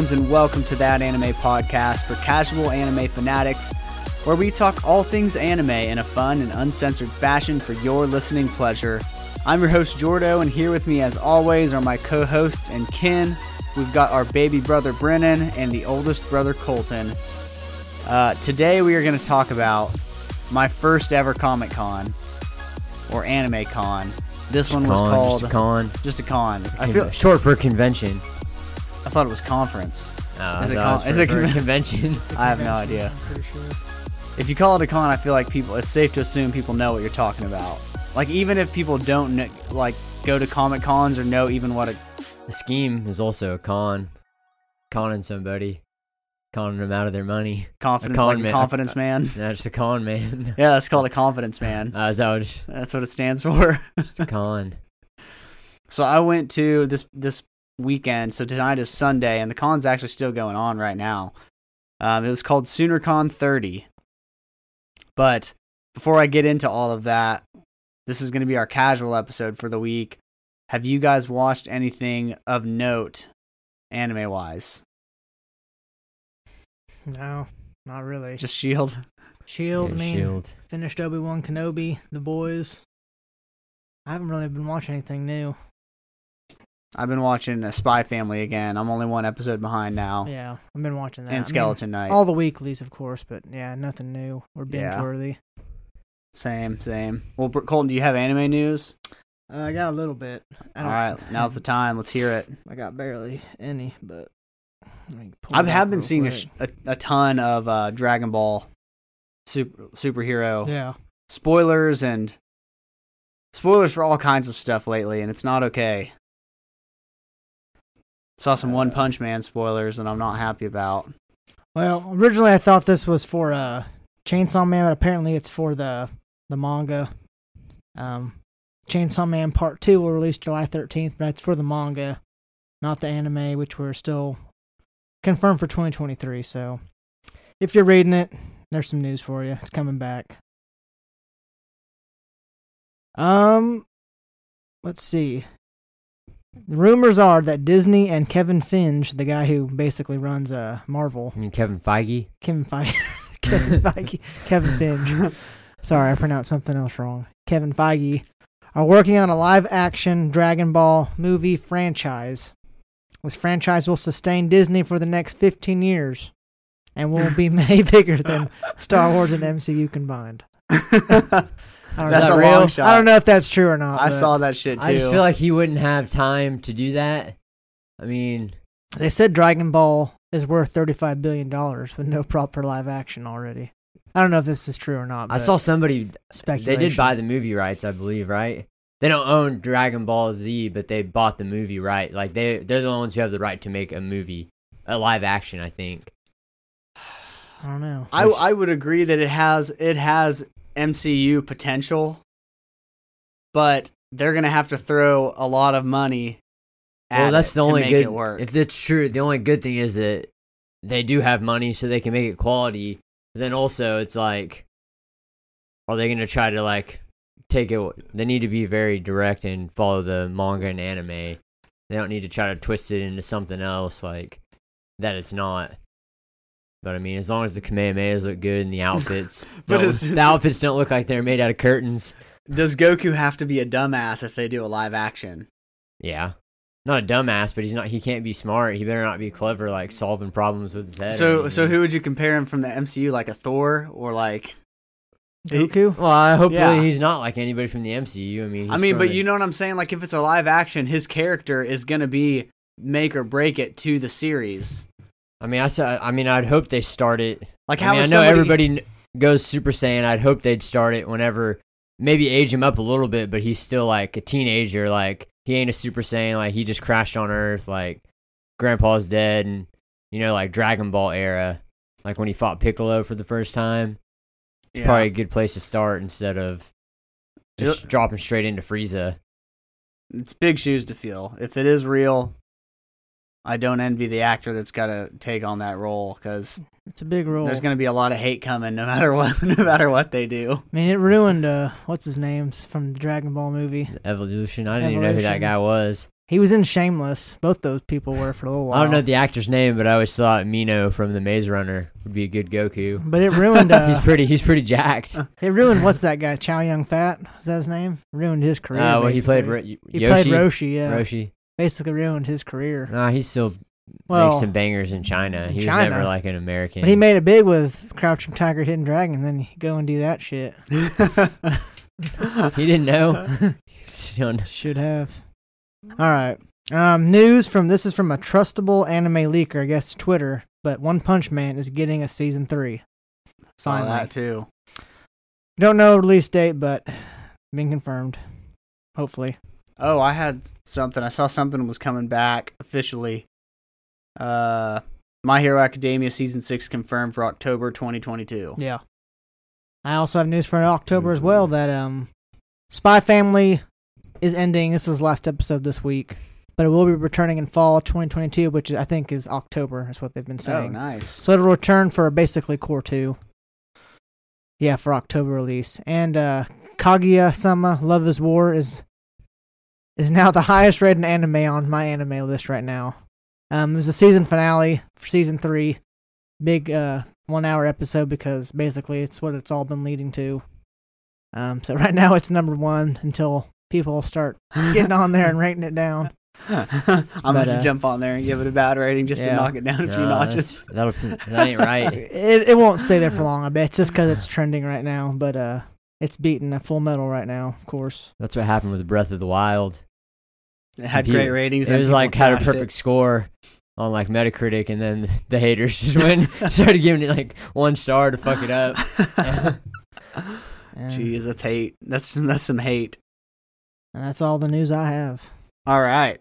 And welcome to That Anime Podcast for casual anime fanatics, where we talk all things anime in a fun and uncensored fashion for your listening pleasure. I'm your host, Jordo, and here with me, as always, are my co hosts and kin. We've got our baby brother, Brennan, and the oldest brother, Colton. Uh, today, we are going to talk about my first ever Comic Con, or Anime Con. This one was Con, called just a con. just a con. I feel short for convention. I thought it was conference. Oh, Is it con- is it it was convention? I have no idea. Sure. If you call it a con, I feel like people. It's safe to assume people know what you're talking about. Like even if people don't kn- like go to comic cons or know even what a the scheme is also a con. Conning somebody, conning them out of their money. confidence, con like a man. confidence man. That's just a con, man. Yeah, that's called a confidence man. Uh, is that what it's That's what it stands for. just a con? So I went to this this weekend. So tonight is Sunday, and the con's actually still going on right now. Um, it was called SoonerCon 30. But before I get into all of that, this is going to be our casual episode for the week. Have you guys watched anything of note, anime wise? No, not really. Just Shield. Shield, Yeah, mean Shield. finished Obi Wan Kenobi, The Boys. I haven't really been watching anything new. I've been watching a Spy Family again. I'm only one episode behind now, Yeah, I've been watching that. I and mean, Skeleton Knight. all the weeklies, of course, but yeah, nothing new or binge Yeah. worthy. Same, same. Well, Colton, do you have anime news? Uh, I got a little bit. I All don't- right, now's the time. Let's hear it. I got barely any, but let me pull I it have been seeing a, a a ton of uh, Dragon Ball super superhero yeah. spoilers and spoilers for all kinds of stuff lately, and it's not okay. Saw some One Punch Man spoilers, and I'm not happy about. Well, originally I thought this was for uh Chainsaw Man, but apparently it's for the the manga. Um, Chainsaw Man Part Two will release July thirteenth, but it's for the manga, not the anime, which we're still confirmed for 2023. So, if you're reading it, there's some news for you. It's coming back. Um, let's see. The rumors are that Disney and Kevin Finge, the guy who basically runs uh Marvel, I mean, Kevin Feige. Kevin Feige, Kevin Feige, Kevin Finge. Sorry, I pronounced something else wrong. Kevin Feige are working on a live-action Dragon Ball movie franchise. This franchise will sustain Disney for the next 15 years, and will be made bigger than Star Wars and MCU combined. I don't That's know. a real? long shot. I don't know if that's true or not. I but saw that shit too. I just feel like he wouldn't have time to do that. I mean, They said Dragon Ball is worth 35 billion dollars with no proper live action already. I don't know if this is true or not. I saw somebody They did buy the movie rights, I believe, right? They don't own Dragon Ball Z, but they bought the movie right. Like they they're the ones who have the right to make a movie, a live action. I think. I don't know. I I would agree that it has it has MCU potential, but they're gonna have to throw a lot of money. At well, that's it the only good. Work. If that's true, the only good thing is that they do have money, so they can make it quality. But then also, it's like, are they gonna try to like take it? They need to be very direct and follow the manga and anime. They don't need to try to twist it into something else like that. It's not. But I mean, as long as the Kamehamehas look good and the outfits, But don't- the outfits don't look like they're made out of curtains. Does Goku have to be a dumbass if they do a live action? Yeah. Not a dumbass, but he's not. He can't be smart. He better not be clever, like solving problems with his head. So so who would you compare him from the MCU, like a Thor or like? Goku. Well, I hopefully Yeah. he's not like anybody from the MCU. I mean, he's I mean, from but the- you know what I'm saying? Like if it's a live action, his character is gonna be make or break it to the series. I mean, I saw. I mean, I'd hope they start it. Like I how mean, I know somebody- everybody goes Super Saiyan. I'd hope they'd start it whenever, maybe age him up a little bit, but he's still like a teenager. Like he ain't a Super Saiyan. Like he just crashed on Earth. Like Grandpa's dead, and you know, like Dragon Ball era, like when he fought Piccolo for the first time. It's Yeah. probably a good place to start instead of just dropping straight into Frieza. it's big shoes to fill. If it is real, I don't envy the actor that's got to take on that role because It's a big role. there's going to be a lot of hate coming no matter what, no matter what they do. I mean, it ruined uh, what's his name's from the Dragon Ball movie. Evolution. I didn't even know who that guy was. He was in Shameless. Both those people were for a little while. I don't know the actor's name, but I always thought Minho from the Maze Runner would be a good Goku. But it ruined. Uh, he's pretty. He's pretty jacked. it ruined. What's that guy? Chow Yun Fat. Is that his name? Ruined his career. Uh, well, he played basically. Ro- He Yoshi. played Roshi. Yeah, Roshi. Basically ruined his career. Nah, he still Well, makes some bangers in China. in He was China. never like an American. but he made it big with Crouching Tiger, Hidden Dragon. Then you go and do that shit. He didn't know. Should have. All right. Um, news from this is from a trustable anime leaker, I guess Twitter. But One Punch Man is getting a season three. Saw Finally. that too. Don't know release date, but being confirmed. Hopefully. Oh, I had something. I saw something was coming back officially. Uh, My Hero Academia season six confirmed for October 2022. Yeah. I also have news for October as well that um, Spy Family is ending. This is the last episode this week, but it will be returning in fall 2022, which I think is October. Is what they've been saying. Oh, nice. So it'll return for basically cour two. Yeah, for October release. And uh Kaguya-sama Love is War is is now the highest rated anime on MyAnimeList right now. Um, it was the season finale for season three, big uh one hour episode because basically it's what it's all been leading to. Um, so right now it's number one until people start getting on there and rating it down. I'm But, about to uh, jump on there and give it a bad rating just to knock it down a few Nah, notches. That'll, that ain't right. It it won't stay there for long. I bet it's just because it's trending right now. But uh, it's beating a full metal right now, of course. That's what happened with Breath of the Wild. It had people- great ratings. It was like had a trashed perfect score on like Metacritic, and then the haters just went started giving it like one star to fuck it up. And, Jeez, that's hate. That's that's some hate. and that's all the news I have. All right.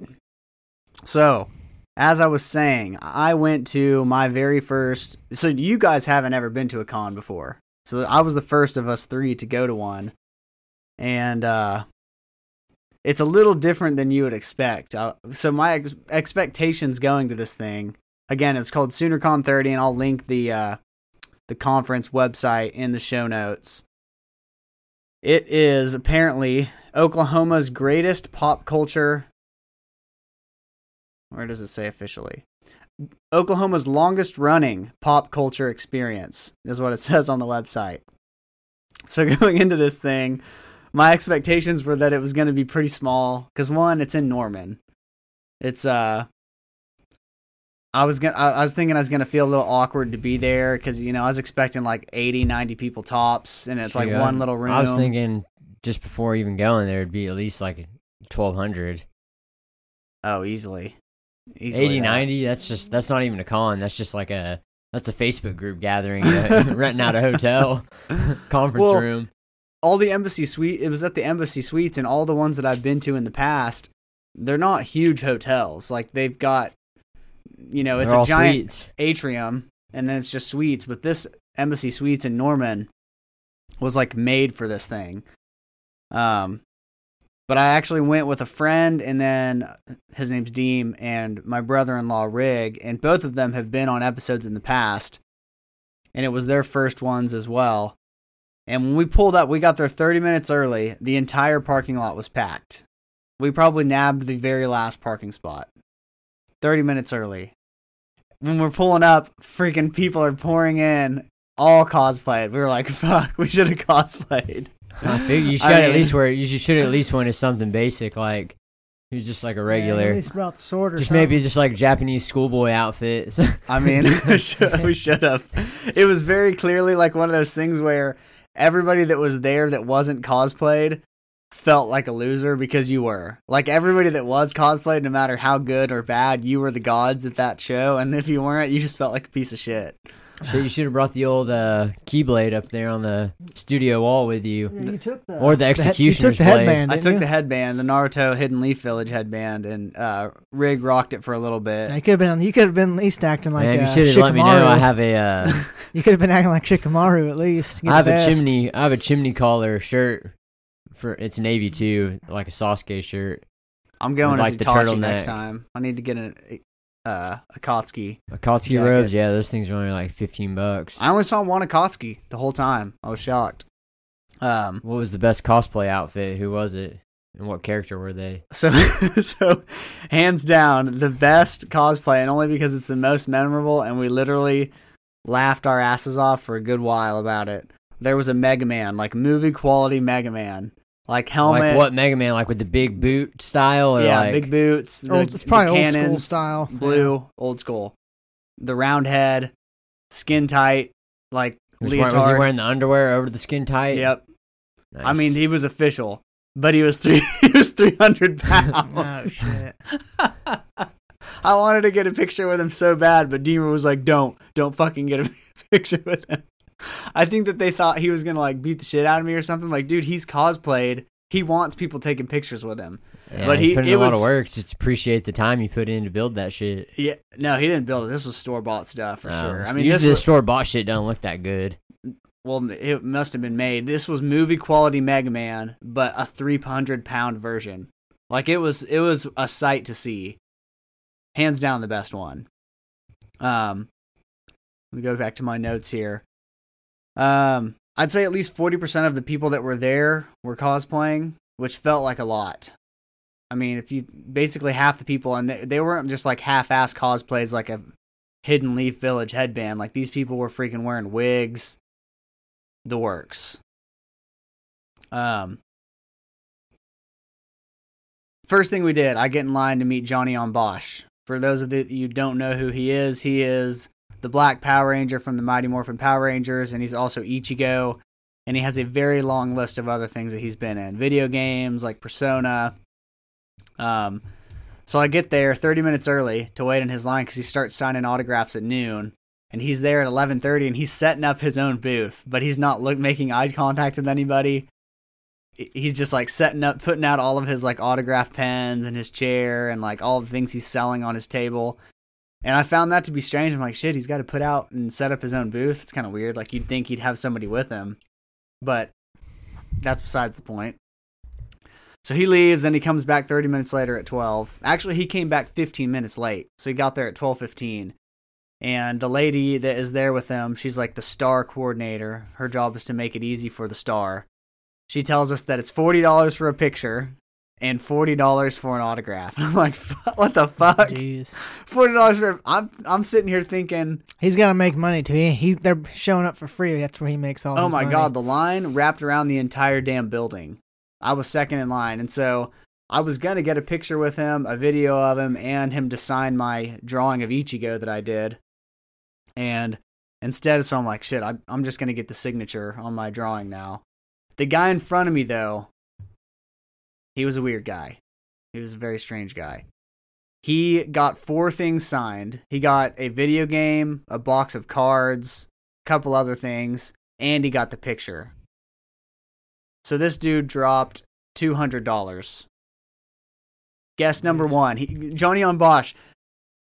So, as I was saying, I went to my very first. So, you guys haven't ever been to a con before. So, I was the first of us three to go to one. And uh, it's a little different than you would expect. Uh, so, my ex- expectations going to this thing again, it's called SoonerCon 30, and I'll link the, uh, the conference website in the show notes. It is apparently Oklahoma's greatest pop culture where does it say officially? Oklahoma's longest running pop culture experience is what it says on the website. So going into this thing, my expectations were that it was going to be pretty small cuz one, it's in Norman. It's uh I was going to I was thinking I was going to feel a little awkward to be there cuz you know, I was expecting like 80, 90 people tops and it's like one little room. I was thinking just before even going there would be at least like twelve hundred. oh, easily. Easily 80, that. 90, that's just that's not even a con. That's just like a that's a Facebook group gathering, uh, renting out a hotel conference Well, room. All the embassy suite it was at the embassy suites and all the ones that I've been to in the past they're not huge hotels. Like they've got you know it's They're a giant suites. atrium and then it's just suites. But this embassy suites in Norman was like made for this thing. Um but I actually went with a friend and then his name's Deem and my brother-in-law Rig and both of them have been on episodes in the past and it was their first ones as well and when we pulled up, we got there 30 minutes early. The entire parking lot was packed. We probably nabbed the very last parking spot. 30 minutes early. When we're pulling up, freaking people are pouring in, all cosplayed. We were like, fuck, we should have cosplayed. I figure you should I at least wear you should at least went as something basic like who's just like a regular. at least brought the sword or just something. maybe just like Japanese schoolboy outfit. I mean, we should have. It was very clearly like one of those things where everybody that was there that wasn't cosplayed felt like a loser because you were. Like everybody that was cosplayed, no matter how good or bad, you were the gods at that show. And if you weren't, you just felt like a piece of shit. Shit, you should have brought the old uh, keyblade up there on the studio wall with you. Yeah, you took the Or the he- you executioner's took the blade. headband. I didn't took you? the headband, the Naruto Hidden Leaf Village headband, and uh, Rig rocked it for a little bit. You could have been. You could have been at least acting like. Man, uh, you should have let me know. Shikamaru. I have a uh, You could have been acting like Shikamaru at least. Get I have the a best. chimney. I have a chimney collar shirt for it's navy too, like a Sasuke shirt. I'm going With, as like, the Itachi next time. I need to get an, uh, Akatsuki. Akatsuki Jacket. robes, yeah, those things are only like fifteen bucks. I only saw one Akatsuki the whole time. I was shocked. Um, What was the best cosplay outfit? Who was it? And what character were they? So, so hands down, the best cosplay, and only because it's the most memorable, and we literally laughed our asses off for a good while about it. There was a Mega Man, like movie quality Mega Man, like helmet. Like what Mega Man? Like with the big boot style? Or yeah, like, big boots. The, Old, it's probably the old school style. blue, old school. The round head, skin tight, like Was, wearing- leotard. was he wearing the underwear over the skin tight? Yep. Nice. I mean, he was official, but he was three. he was three hundred oh, pounds. Oh shit! I wanted to get a picture with him so bad, but Deemer was like, "Don't, don't fucking get a picture with him." I think that they thought he was gonna like beat the shit out of me or something. Like, dude, he's cosplayed. He wants people taking pictures with him. Yeah, but he, he- put in it a lot was- of work. Just appreciate the time you put in to build that shit. Yeah, no, he didn't build it. This was store bought stuff for Oh, sure. I mean, this usually was, store bought shit don't look that good. well, it must have been made. This was movie quality Mega Man, but a three hundred pound version. Like it was, it was a sight to see. Hands down, the best one. Um, let me go back to my notes here. Um, I'd say at least forty percent of the people that were there were cosplaying, which felt like a lot. I mean, if you basically half the people, and they, they weren't just like half-ass cosplays, like a Hidden Leaf Village headband. Like these people were freaking wearing wigs, the works. Um, first thing we did, I get in line to meet Johnny Yong Bosch. For those of you who don't know who he is, he is the Black Power Ranger from the Mighty Morphin Power Rangers, and he's also Ichigo. And he has a very long list of other things that he's been in, video games like Persona. Um, so I get there 30 minutes early to wait in his line because he starts signing autographs at noon, and he's there at 11:30, and he's setting up his own booth, but he's not look making eye contact with anybody. He's just like setting up, putting out all of his like autograph pens and his chair and like all the things he's selling on his table. And I found that to be strange. I'm like, shit, he's got to put out and set up his own booth. It's kind of weird. Like you'd think he'd have somebody with him, but that's besides the point. So he leaves, and he comes back 30 minutes later at 12. Actually, he came back 15 minutes late, so he got there at 12:15. And the lady that is there with him, she's like the star coordinator. Her job is to make it easy for the star. She tells us that it's forty dollars for a picture and forty dollars for an autograph. I'm like, what the fuck? Jeez, Forty dollars for? I'm I'm sitting here thinking, he's gonna make money too. He, he they're showing up for free. That's where he makes all. oh my money. god, the line wrapped around the entire damn building. I was second in line, and so I was gonna get a picture with him, a video of him, and him to sign my drawing of Ichigo that I did. And instead, so I'm like, shit, I, I'm just gonna get the signature on my drawing now. The guy in front of me, though, he was a weird guy. He was a very strange guy. He got four things signed. He got a video game, a box of cards, a couple other things, and he got the picture. So this dude dropped two hundred dollars. Guess number one, he, Johnny Yong Bosch,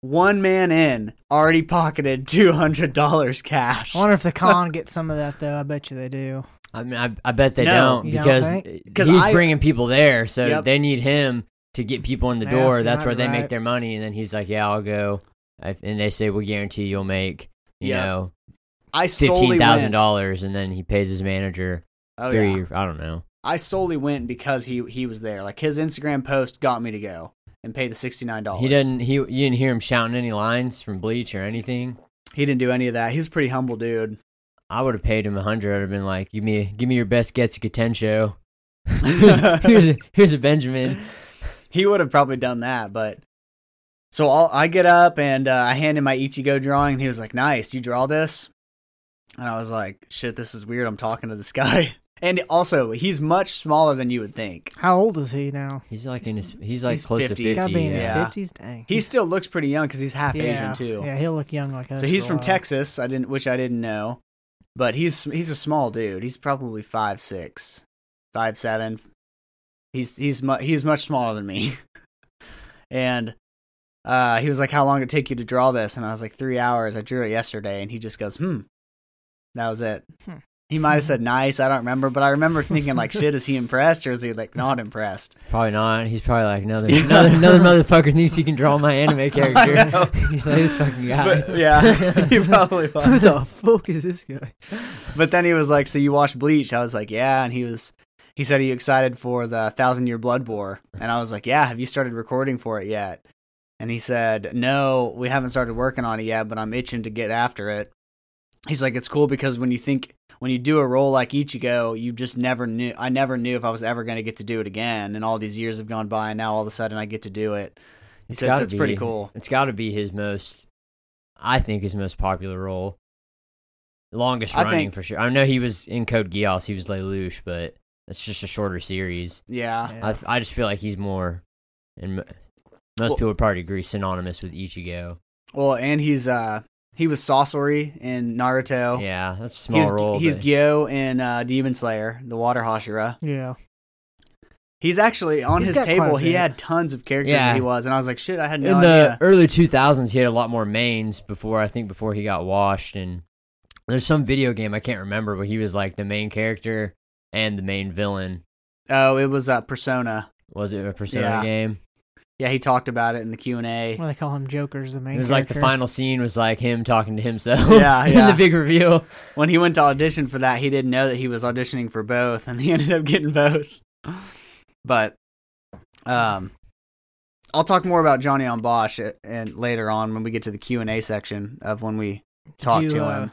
one man in, already pocketed two hundred dollars cash. I wonder if the con gets some of that though. I bet you they do. I mean, I, I bet they No. don't You don't because think? 'Cause he's I- bringing people there, so Yep. they need him to get people in the Yeah, door. you That's might where be they right. make their money, and then he's like, "Yeah, I'll go," I- and they say, "We guarantee you'll make, you Yep. know, I solely fifteen thousand went. dollars," and then he pays his manager Oh three. yeah, I don't know. I solely went because he he was there. Like his Instagram post got me to go and pay the sixty nine dollars. He didn't. He you didn't hear him shouting any lines from Bleach or anything. He didn't do any of that. He's a pretty humble dude. I would have paid him a hundred. I'd have been like, "Give me, give me your best Getsuga Tensho." here's, here's, a, here's a Benjamin. he would have probably done that, but so I'll, I get up and uh, I hand him my Ichigo drawing, and he was like, "Nice, you draw this?" And I was like, "Shit, this is weird. I'm talking to this guy." And also, he's much smaller than you would think. How old is he now? He's like in his. He's like He's close 50. to Gotta fifty. be in his yeah. fifties. Dang. He still looks pretty young because he's half yeah, Asian too. Yeah, he'll look young like us. So he's from. Texas. I didn't, which I didn't know, but he's he's a small dude. He's probably five six, five seven. He's he's mu- he's much smaller than me, and uh, he was like, "How long did it take you to draw this?" And I was like, three hours. I drew it yesterday." And he just goes, "Hmm." That was it. Hmm. He might have said nice. I don't remember, but I remember thinking like, "Shit, is he impressed or is he like not impressed?" Probably not. He's probably like another another, another motherfucker thinks he can draw my anime character. He's like this fucking guy. But yeah, he probably was. Who the fuck is this guy? But then he was like, "So you watch Bleach?" I was like, "Yeah," and he was he said, "Are you excited for the Thousand Year Blood War?" And I was like, "Yeah." Have you started recording for it yet? And he said, "No, we haven't started working on it yet, but I'm itching to get after it." He's like, "It's cool because when you think when you do a role like Ichigo, you just never knew. I never knew if I was ever going to get to do it again, and all these years have gone by, and now all of a sudden I get to do it." He said, so gotta "It's pretty cool." It's got to be his most, I think, his most popular role. Longest I running think- for sure. I know he was in Code Geass. He was Lelouch, but it's just a shorter series. Yeah, Yeah. I I just feel like he's more, and most Well- people would probably agree, synonymous with Ichigo. Well, and he's uh he was Sasori in Naruto. Yeah, that's a small he's role. he's but- Giyu in uh, Demon Slayer, the Water Hashira. Yeah. He's actually on He's his table. He had tons of characters Yeah. that he was, and I was like, shit, I had no idea. in idea. the early 2000s he had a lot more mains before i think before he got washed and there's some video game i can't remember but he was like the main character and the main villain Oh, it was uh, Persona. was it a persona Yeah. game Yeah, he talked about it in the Q and A. Well, they call him Joker's the main it was like the final scene was like him talking to himself Yeah, in yeah. the big reveal When he went to audition for that, he didn't know that he was auditioning for both, and he ended up getting both. But, um, I'll talk more about Johnny Yong Bosch uh, and later on when we get to the Q and A section of when we talk you, to uh, him.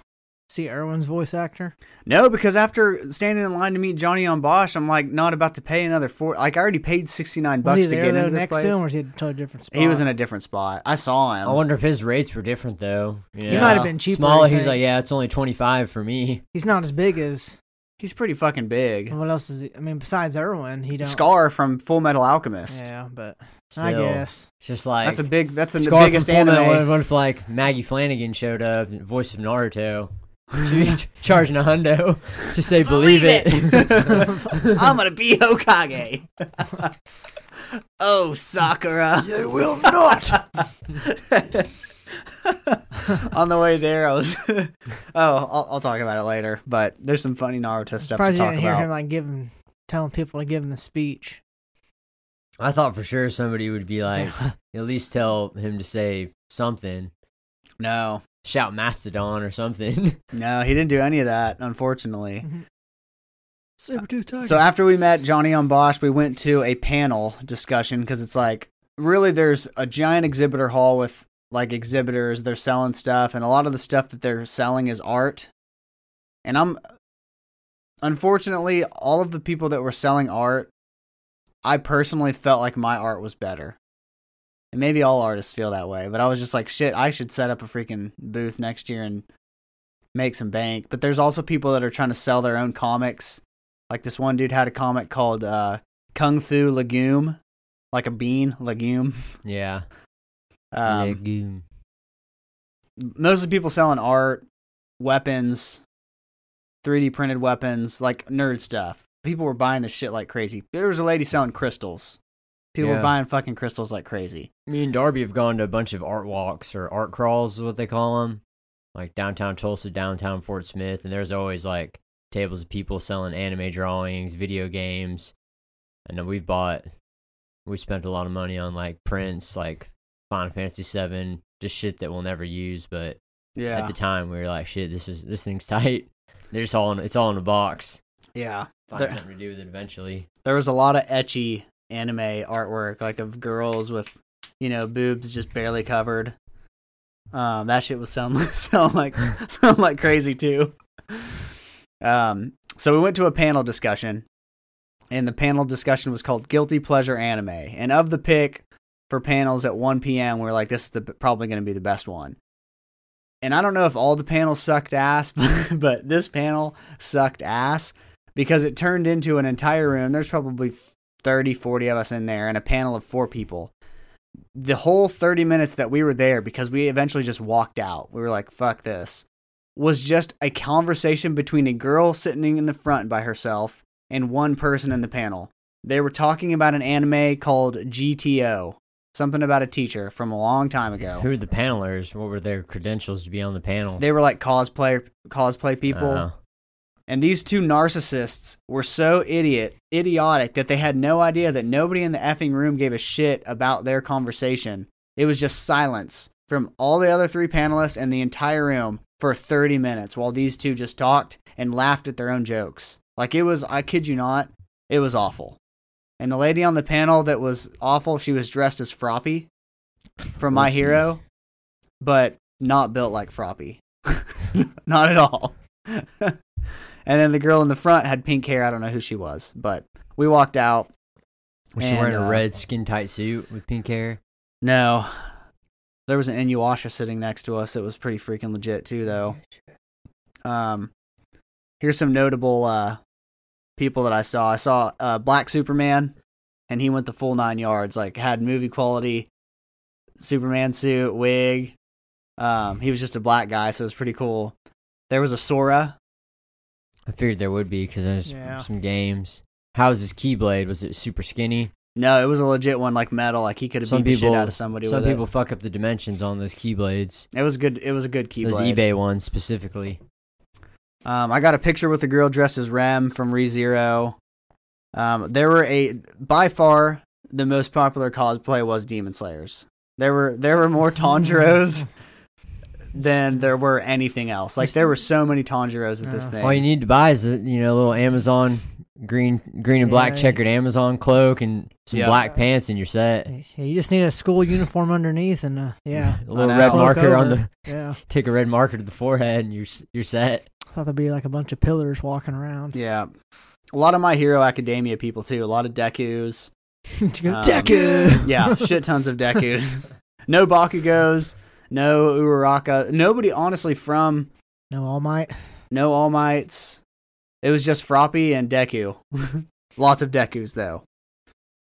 See Erwin's voice actor? No, because after standing in line to meet Johnny Yong Bosch, I'm like not about to pay another four. Like I already paid sixty nine bucks to there get though into this next place. to him, or was he at a totally different spot? he was in a different spot. I saw him. i wonder if his rates were different though you He might have been cheaper. smaller he's like yeah it's only 25 for me he's not as big as. He's pretty fucking big. What else is he? I mean, besides Erwin, he don't. Scar from Full Metal Alchemist. Yeah, but Still, I guess. it's just like That's a big. That's the Scar biggest from Full Metal- anime. What if like Maggie Flanagan showed up, voice of Naruto, She was charging a hundo to say believe, Believe it. I'm gonna be Hokage. oh, Sakura. You will not. On the way there, I was. oh, I'll, I'll talk about it later. But there's some funny Naruto stuff to Surprised you talk didn't hear about. him like giving, telling people to give him a speech. I thought for sure somebody would be like, at least tell him to say something, No, shout Mastodon or something. no, he didn't do any of that, unfortunately. Mm-hmm. Saber tooth tiger. So after we met Johnny Yong Bosch, we went to a panel discussion because it's like really there's a giant exhibitor hall with like exhibitors. They're selling stuff, and a lot of the stuff that they're selling is art. And I'm unfortunately all of the people that were selling art, I personally felt like my art was better. And maybe all artists feel that way, but I was just like, shit, I should set up a freaking booth next year and make some bank. But there's also people that are trying to sell their own comics. Like this one dude had a comic called uh, Kung Fu Legume, like a bean legume. yeah. Um, Legume. mostly people selling art, weapons, 3D printed weapons, like nerd stuff. People were buying this shit like crazy. There was a lady selling crystals. People were Yeah. buying fucking crystals like crazy. Me and Darby have gone to a bunch of art walks or art crawls, is what they call them, like downtown Tulsa, downtown Fort Smith, and there's always like tables of people selling anime drawings, video games, and then we've bought, we spent a lot of money on like prints, like Final Fantasy VII, just shit that we'll never use, but Yeah. at the time we were like, shit, this is this thing's tight. They're just all in, it's all in a box. yeah. Find There- something to do with it eventually. There was a lot of ecchi anime artwork, like of girls with, you know, boobs just barely covered. Um, that shit was sound sound like sound like crazy too. Um, so we went to a panel discussion, and the panel discussion was called "Guilty Pleasure Anime." And of the pick for panels at 1 p.m., we are like, "This is the, probably going to be the best one." And I don't know if all the panels sucked ass, but this panel sucked ass because it turned into an entire room. There's probably 30, 40 of us in there, and a panel of four people. The whole 30 minutes that we were there, because we eventually just walked out, we were like, fuck this, was just a conversation between a girl sitting in the front by herself and one person in the panel. They were talking about an anime called GTO, something about a teacher from a long time ago. Who are the panelers? What were their credentials to be on the panel? They were like cosplay cosplay people. Uh, And these two narcissists were so idiot, idiotic that they had no idea that nobody in the effing room gave a shit about their conversation. It was just silence from all the other three panelists and the entire room for 30 minutes while these two just talked and laughed at their own jokes. Like it was, I kid you not, It was awful. And the lady on the panel that was awful, she was dressed as Froppy from My Hero, but not built like Froppy. not at all. and then the girl in the front had pink hair. I don't know who she was, but we walked out. Was she And, wearing uh, a red skin tight suit with pink hair? No, there was an Inuyasha sitting next to us. It was pretty freaking legit too, though. Um, here's some notable uh, people that I saw. I saw uh, Black Superman, and he went the full nine yards. Like had movie quality Superman suit, wig. Um, he was just a black guy, so it was pretty cool. There was a Sora. I figured there would be because there's Yeah. some games. How was his keyblade? Was it super skinny? No, it was a legit one, like metal. Like he could have Some beat the shit people- out of somebody Some with people fuck up the dimensions on those keyblades. it. It was good. It was a good keyblade. Those eBay ones specifically. Um, I got a picture with a girl dressed as Rem from ReZero. Um, there were a by far the most popular cosplay was Demon Slayers. There were there were more Tanjiros than there were anything else. Like there were so many Tanjiros at this Yeah. thing. All you need to buy is a you know a little Amazon green green and black Yeah. checkered Amazon cloak and some Yeah. black pants and you're set. Yeah, you just need a school uniform underneath, and uh, yeah, a little I red. Cloak marker on over. the yeah. take a red marker to the forehead and you're s- you're set. I thought there'd be like a bunch of pillars walking around. yeah, a lot of My Hero Academia people too. A lot of Dekus. You go, Um, Deku! Yeah, shit tons of Dekus. no Bakugos. No Uraraka. Nobody honestly from No All Might. No All Mights. It was just Froppy and Deku. Lots of Dekus though.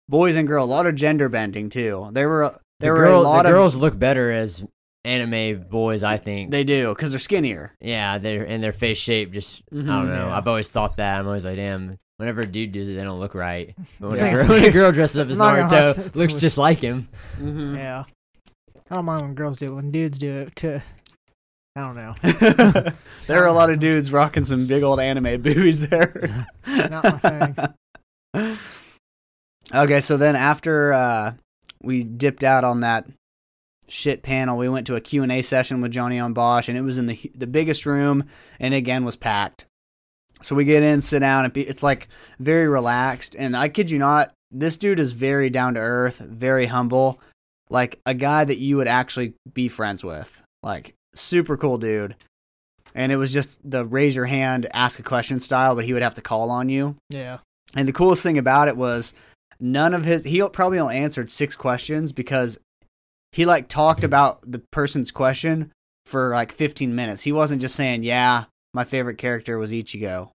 Boys and girls, a lot of gender bending too. There were there the were a lot the of girls look better as anime boys, I think. they do because they're skinnier. yeah, they're and their face shape just I Mhm. don't know. Yeah. I've always thought that. I'm always like, damn. Whenever a dude does it, they don't look right. But when, Yeah. a, girl, when a girl dresses up as Not gonna lie, Naruto, looks just like him. Mm-hmm. Yeah. I don't mind when girls do it. When dudes do it, to I don't know. there are a lot of dudes rocking some big old anime boobies there. Not my thing. okay, so then after uh, we dipped out on that shit panel, we went to a Q&A session with Johnny Yong Bosch, and it was in the the biggest room, and again was packed. So we get in, sit down, and be, it's like very relaxed. And I kid you not, this dude is very down to earth, very humble, like a guy that you would actually be friends with. Like super cool dude. And it was just the raise your hand, ask a question style, but he would have to call on you. Yeah. And the coolest thing about it was none of his he probably only answered six questions because he like talked about the person's question for like 15 minutes. He wasn't just saying, "Yeah, my favorite character was Ichigo."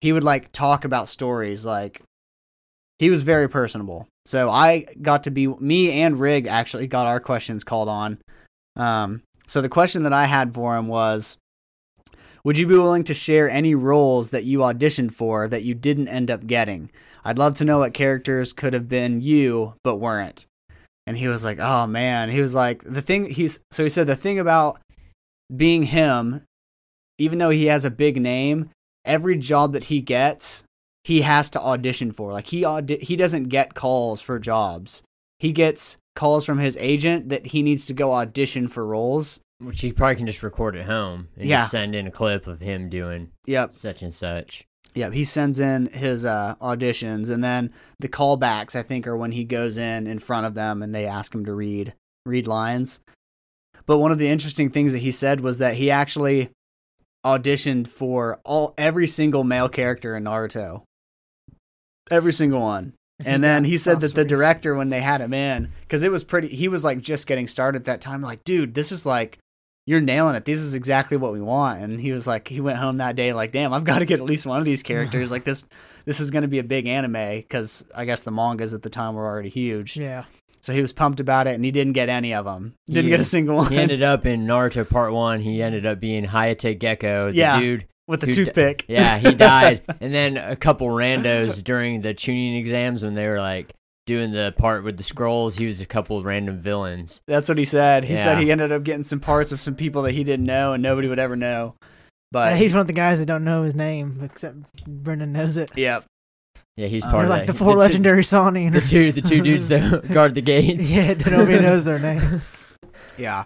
He would like talk about stories like he was very personable. So I got to be me and Rig actually got our questions called on. Um so the question that I had for him was would you be willing to share any roles that you auditioned for that you didn't end up getting? I'd love to know what characters could have been you but weren't. And he was like, "Oh man." He was like, "The thing he's so he said the thing about being him even though he has a big name, every job that he gets, he has to audition for. Like he audi- he doesn't get calls for jobs. He gets calls from his agent that he needs to go audition for roles. Which he probably can just record at home and Yeah. just send in a clip of him doing Yep. such and such. Yep, he sends in his uh, auditions, and then the callbacks. I think are when he goes in in front of them and they ask him to read read lines. But one of the interesting things that he said was that he actually auditioned for all every single male character in Naruto, every single one. And then he said that the director, when they had him in, because it was pretty, he was like just getting started at that time, like, dude, this is like, you're nailing it. This is exactly what we want. And he was like, he went home that day, like, damn, I've got to get at least one of these characters. like this, this is going to be a big anime because I guess the mangas at the time were already huge. Yeah. So he was pumped about it, and he didn't get any of them. Didn't Yeah. get a single one He ended up in Naruto Part One. He ended up being Hayate Gekko, the Yeah. dude. With the Dude, toothpick. Yeah, he died. and then a couple randos during the Chunin exams when they were like doing the part with the scrolls. He was a couple of random villains. That's what he said. He said he ended up getting some parts of some people that he didn't know, and nobody would ever know. But Yeah, he's one of the guys that don't know his name, except Brendan knows it. yep. Yeah, he's Uh, part They're of like that. the four two- legendary Sonic. The two, the two dudes that guard the gates. yeah, nobody knows their name. Yeah.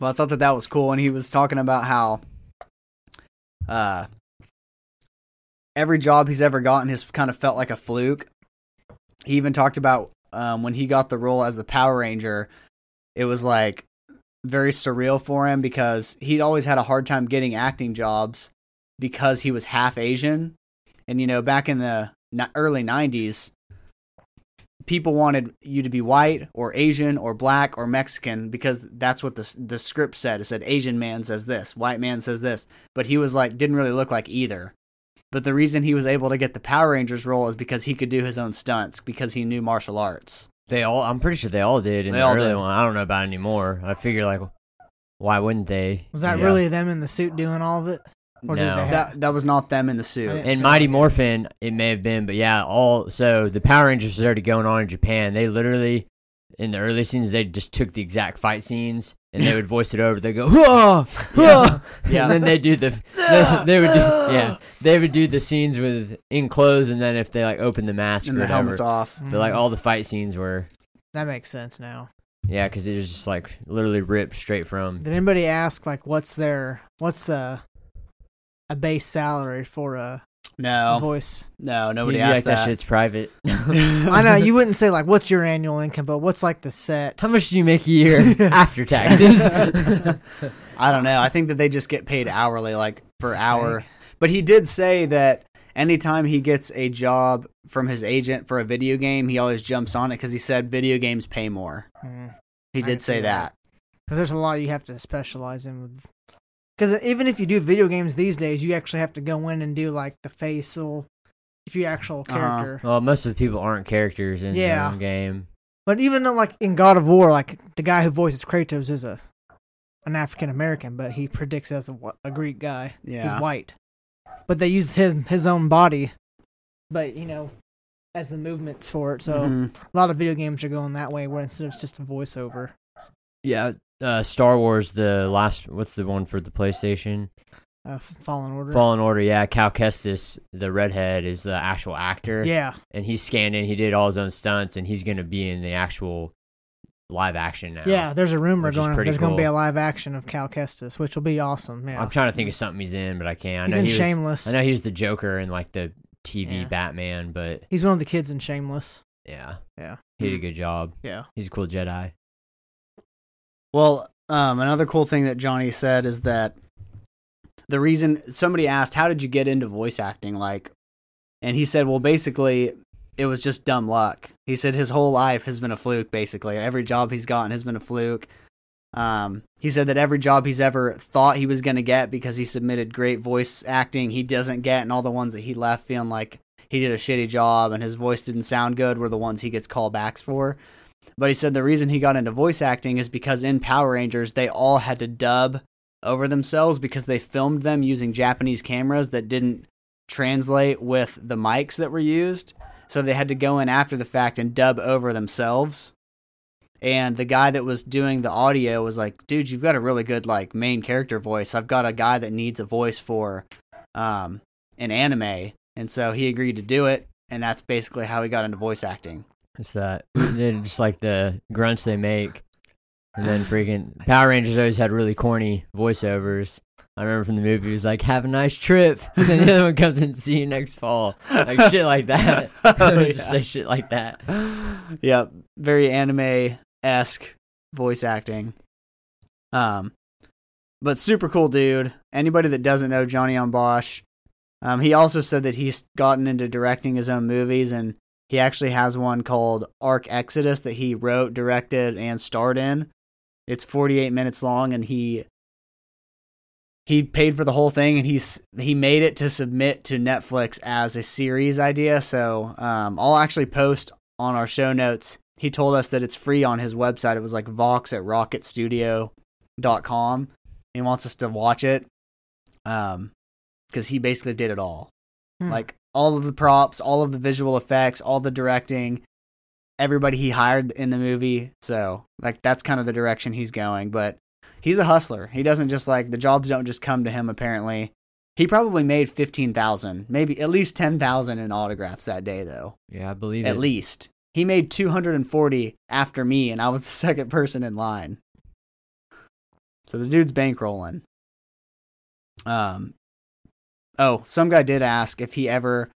Well, I thought that that was cool, and he was talking about how, uh, every job he's ever gotten has kind of felt like a fluke. He even talked about um, when he got the role as the Power Ranger, it was like very surreal for him because he'd always had a hard time getting acting jobs because he was half Asian. And, you know, back in the early 90s, people wanted you to be white or Asian or black or Mexican because that's what the the script said. It said Asian man says this, white man says this, but he was like didn't really look like either. But the reason he was able to get the Power Rangers role is because he could do his own stunts because he knew martial arts. They all. I'm pretty sure they all did in They the early did. one. I don't know about anymore. I figure like, why wouldn't they? Was that Yeah. really them in the suit doing all of it? Or No. have, That that was not them in the suit. I didn't- In Mighty Morphin, it may have been, but yeah, all so the Power Rangers was already going on in Japan. They literally, in the early scenes, they just took the exact fight scenes and they would voice it over. They go, "Hua, hua," Yeah. and then they do the they, they would do yeah they would do the scenes with in clothes, and then if they like open the mask and or the whatever, helmets off. but like all the fight scenes were that makes sense now. yeah, because it was just like literally ripped straight from. Did anybody ask like what's their what's the a base salary for a No, voice? no, nobody You'd asked like that. that. shit's private. I know you wouldn't say like what's your annual income, but what's like the set? How much do you make a year after taxes? I don't know. I think that they just get paid hourly, like per hour. But he did say that anytime he gets a job from his agent for a video game, he always jumps on it because he said video games pay more. Mm. He I did say that. that. Because there's a lot you have to specialize in with. Because even if you do video games these days, you actually have to go in and do like the facial, if you actual Uh-huh. character. well, most of the people aren't characters in Yeah. their own game. But even though, like in God of War, like the guy who voices Kratos is a an African American, but he predicts as a, a Greek guy Yeah. who's white. But they used his his own body, but you know, as the movements for it. So Mhm. a lot of video games are going that way, where instead of just a voiceover. Yeah, uh, Star Wars, the last, what's the one for the PlayStation? Uh, Fallen Order. Fallen Order. Yeah, Cal Kestis, the redhead, is the actual actor. Yeah, and he's scanned in. He did all his own stunts, and he's gonna be in the actual live action now. yeah. There's a rumor going. There's going to be a live action of Cal Kestis, which will be awesome. Yeah, I'm trying to think of something he's in, but I can't. I he's know in he was, Shameless. I know he's the Joker in like the TV Yeah. Batman, but He's one of the kids in Shameless. yeah, Yeah. he did a good job. Yeah. He's a cool Jedi. Well, um, another cool thing that Johnny said is that the reason somebody asked, "How did you get into voice acting?" Like, and he said, "Well, basically, it was just dumb luck." He said his whole life has been a fluke. Basically, every job he's gotten has been a fluke. Um, he said that every job he's ever thought he was going to get because he submitted great voice acting, he doesn't get, and all the ones that he left feeling like he did a shitty job and his voice didn't sound good were the ones he gets callbacks for. But he said the reason he got into voice acting is because in Power Rangers, they all had to dub over themselves because they filmed them using Japanese cameras that didn't translate with the mics that were used. So they had to go in after the fact and dub over themselves. And the guy that was doing the audio was like, dude, you've got a really good like main character voice. I've got a guy that needs a voice for um, an anime. And so he agreed to do it. And that's basically how he got into voice acting. It's that they're just like the grunts they make, and then freaking Power Rangers always had really corny voiceovers. I remember from the movie, it was like, "Have a nice trip," and then the other one comes in, "See you next fall," like shit like that. Oh, just say shit like that. yep, very anime esque voice acting. Um, but super cool dude. Anybody that doesn't know Johnny Yong Bosch, um, he also said that he's gotten into directing his own movies, and he actually has one called Arc Exodus that he wrote, directed, and starred in. It's 48 minutes long, and he he paid for the whole thing, and he's he made it to submit to Netflix as a series idea. So um, I'll actually post on our show notes. He told us that it's free on his website. It was like Vox at rocketstudio.com. He wants us to watch it. Um, because he basically did it all. Hmm. Like all of the props, all of the visual effects, all the directing, everybody he hired in the movie. So, like that's kind of the direction he's going, but he's a hustler. He doesn't just like the jobs don't just come to him apparently. He probably made 15,000, maybe at least 10,000 in autographs that day though. Yeah, I believe At it. least. He made 240 after me and I was the second person in line. So the dude's bankrolling. Um oh, some guy did ask if he ever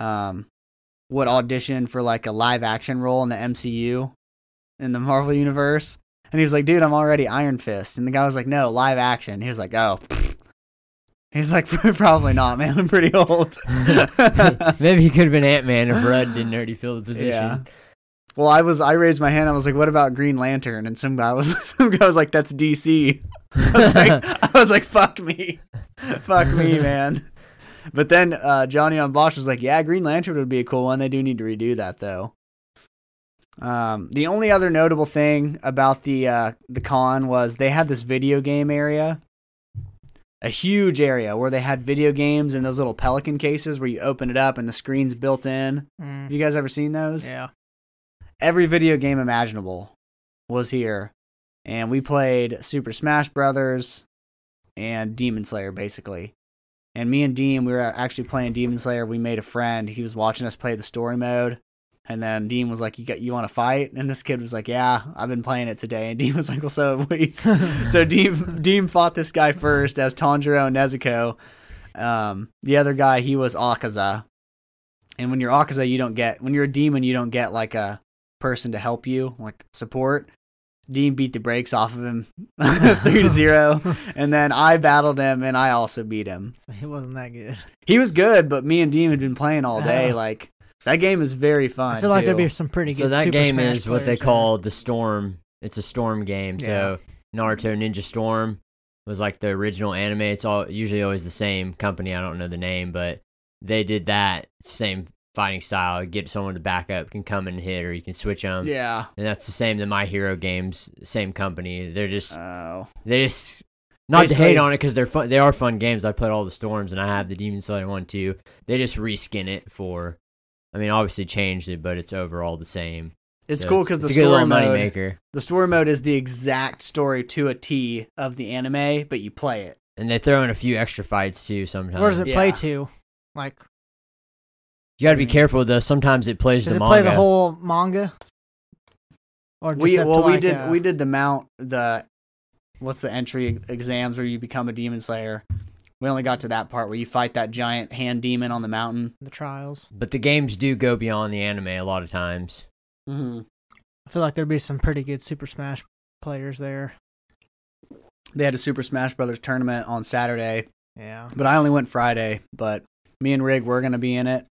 um would audition for like a live action role in the MCU in the Marvel universe. And he was like, dude, I'm already Iron Fist. And the guy was like, no, live action. He was like, oh. He's like, probably not, man. I'm pretty old. Maybe he could have been Ant Man if Rudd didn't already fill the position. Yeah. Well, I was I raised my hand. I was like, "What about Green Lantern?" And some guy was some guy was like, "That's DC." I was like, I was like "Fuck me, fuck me, man." But then uh, Johnny Yong Bosch was like, "Yeah, Green Lantern would be a cool one. They do need to redo that though." Um, the only other notable thing about the uh, the con was they had this video game area, a huge area where they had video games in those little Pelican cases where you open it up and the screen's built in. Have Mm, you guys ever seen those? yeah. every video game imaginable was here and we played super smash brothers and demon slayer basically and me and dean we were actually playing demon slayer. We made a friend. He was watching us play the story mode. And then dean was like you got you want to fight? And this kid was like yeah i've been playing it today. And dean was like well so we. So dean dean fought this guy first as tanjiro nezuko. Um the other guy he was akaza. And when you're akaza you don't get when you're a demon you don't get like a person to help you, like support. Dean beat the brakes off of him three to zero, and then I battled him and I also beat him. He wasn't that good. He was good, but me and Dean had been playing all day. Like that game is very fun. I feel like too. there'd be some pretty good. So that Super game Smash is what they players call the Storm. It's a Storm game. So Naruto Ninja Storm was like the original anime. It's all usually always the same company. I don't know the name, but they did that same fighting style. Get someone to back up, can come and hit, or you can switch them. yeah. And that's the same. The My Hero games, same company. They're just Oh, they just not to hate on it because they're fun. They are fun games. I played all the storms and I have the Demon Slayer one too. They just reskin it for. I mean, obviously changed it, but it's overall the same. it's So cool because the it's a good story mode, maker. the story mode is the exact story to a T of the anime, but you play it. And they throw in a few extra fights too. Sometimes Where does it play Yeah. to? Like, you got to be careful though. Sometimes it plays does the it manga. play the whole manga? Or just We up to well we like, did uh, we did the mount the what's the entry exams where you become a demon slayer. We only got to that part where you fight that giant hand demon on the mountain. the trials. but the games do go beyond the anime a lot of times. Mm-hmm. I feel like there'd be some pretty good Super Smash players there. They had a Super Smash Brothers tournament on Saturday, Yeah. but I only went Friday. But me and Rig were gonna be in it.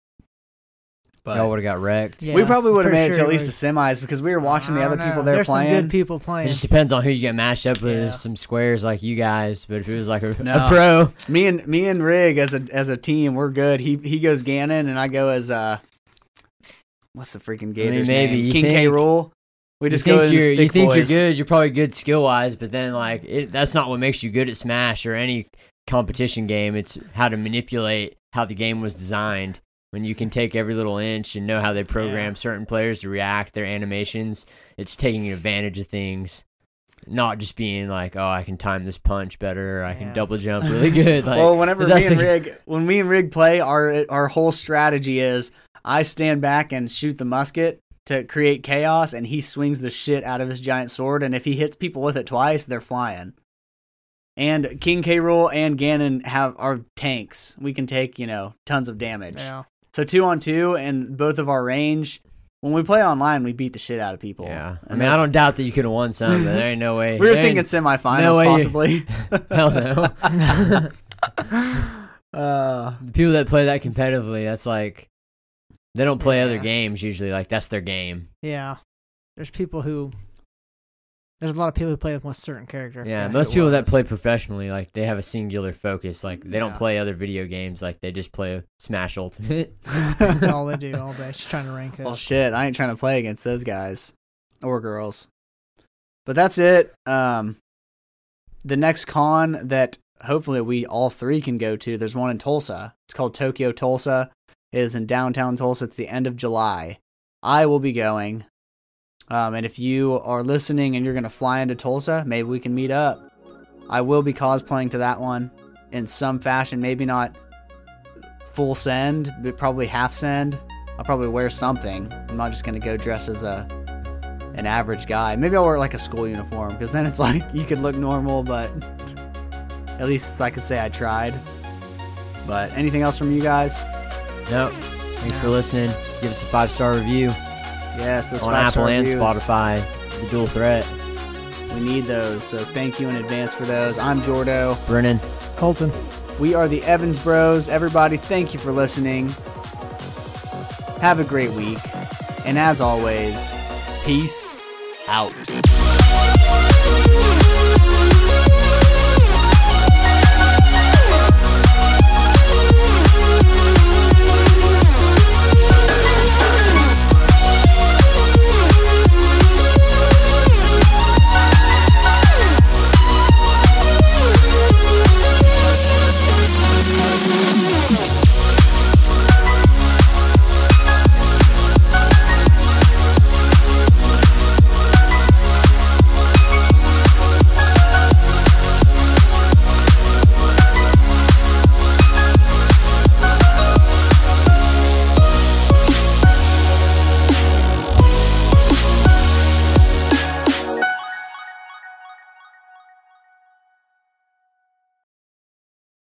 But Y'all would have got wrecked. yeah. we probably would have pretty made it to at least was- the semis because we were watching the other don't people know. there There's playing. some good people playing. It playing. just depends on who you get matched up with. Yeah. Some squares like you guys, but if it was like a, No. a pro, Me and me and Rig as a as a team, we're good. He he goes Ganon and I go as uh, what's the freaking Gator's maybe name? you King K. think- Rule. We just you go think as you're you thick think boys. you're good. You're probably good skill wise, but then like it, that's not what makes you good at Smash or any competition game. It's how to manipulate how the game was designed. When you can take every little inch and know how they program certain players to react, their animations, it's taking advantage of things, not just being like, oh, I can time this punch better, or I can double jump really good. Like, well, whenever me and the- Rig, when me and Rig play, our our whole strategy is I stand back and shoot the musket to create chaos, and he swings the shit out of his giant sword, and if he hits people with it twice, they're flying. And King K. Rool and Ganon have our tanks. We can take you know tons of damage. Yeah. So two on two, and both of our range. When we play online, we beat the shit out of people. yeah. I And mean, I don't doubt that you could have won some, but there ain't no way. We were there thinking semifinals, no way you- possibly. hell no. uh, the people that play that competitively, that's like they don't play other games usually. Like that's their game. Yeah. There's people who. There's a lot of people who play with one certain character. Yeah, most who it people that play professionally, like they have a singular focus. Like they don't Yeah. play other video games. Like they just play Smash Ultimate. That's all they do all day. Just trying to rank up. well, shit, I ain't trying to play against those guys or girls. But that's it. Um, the next con that hopefully we all three can go to. There's one in Tulsa. It's called Tokyo Tulsa. It is in downtown Tulsa. It's the end of July. I will be going. Um, and if you are listening and you're gonna fly into Tulsa, maybe we can meet up. I will be cosplaying to that one in some fashion. Maybe not full send, but probably half send. I'll probably wear something. I'm not just gonna go dress as a an average guy. Maybe I'll wear like a school uniform because then it's like you could look normal, but at least I could say I tried. But anything else from you guys? No. Thanks for listening. Give us a five star review Yes, those on Apple and reviews. Spotify. The dual threat. We need those. So thank you in advance for those. I'm Jordo. Brennan. Colton. We are the Evans Bros. Everybody, thank you for listening. Have a great week. And as always, peace out.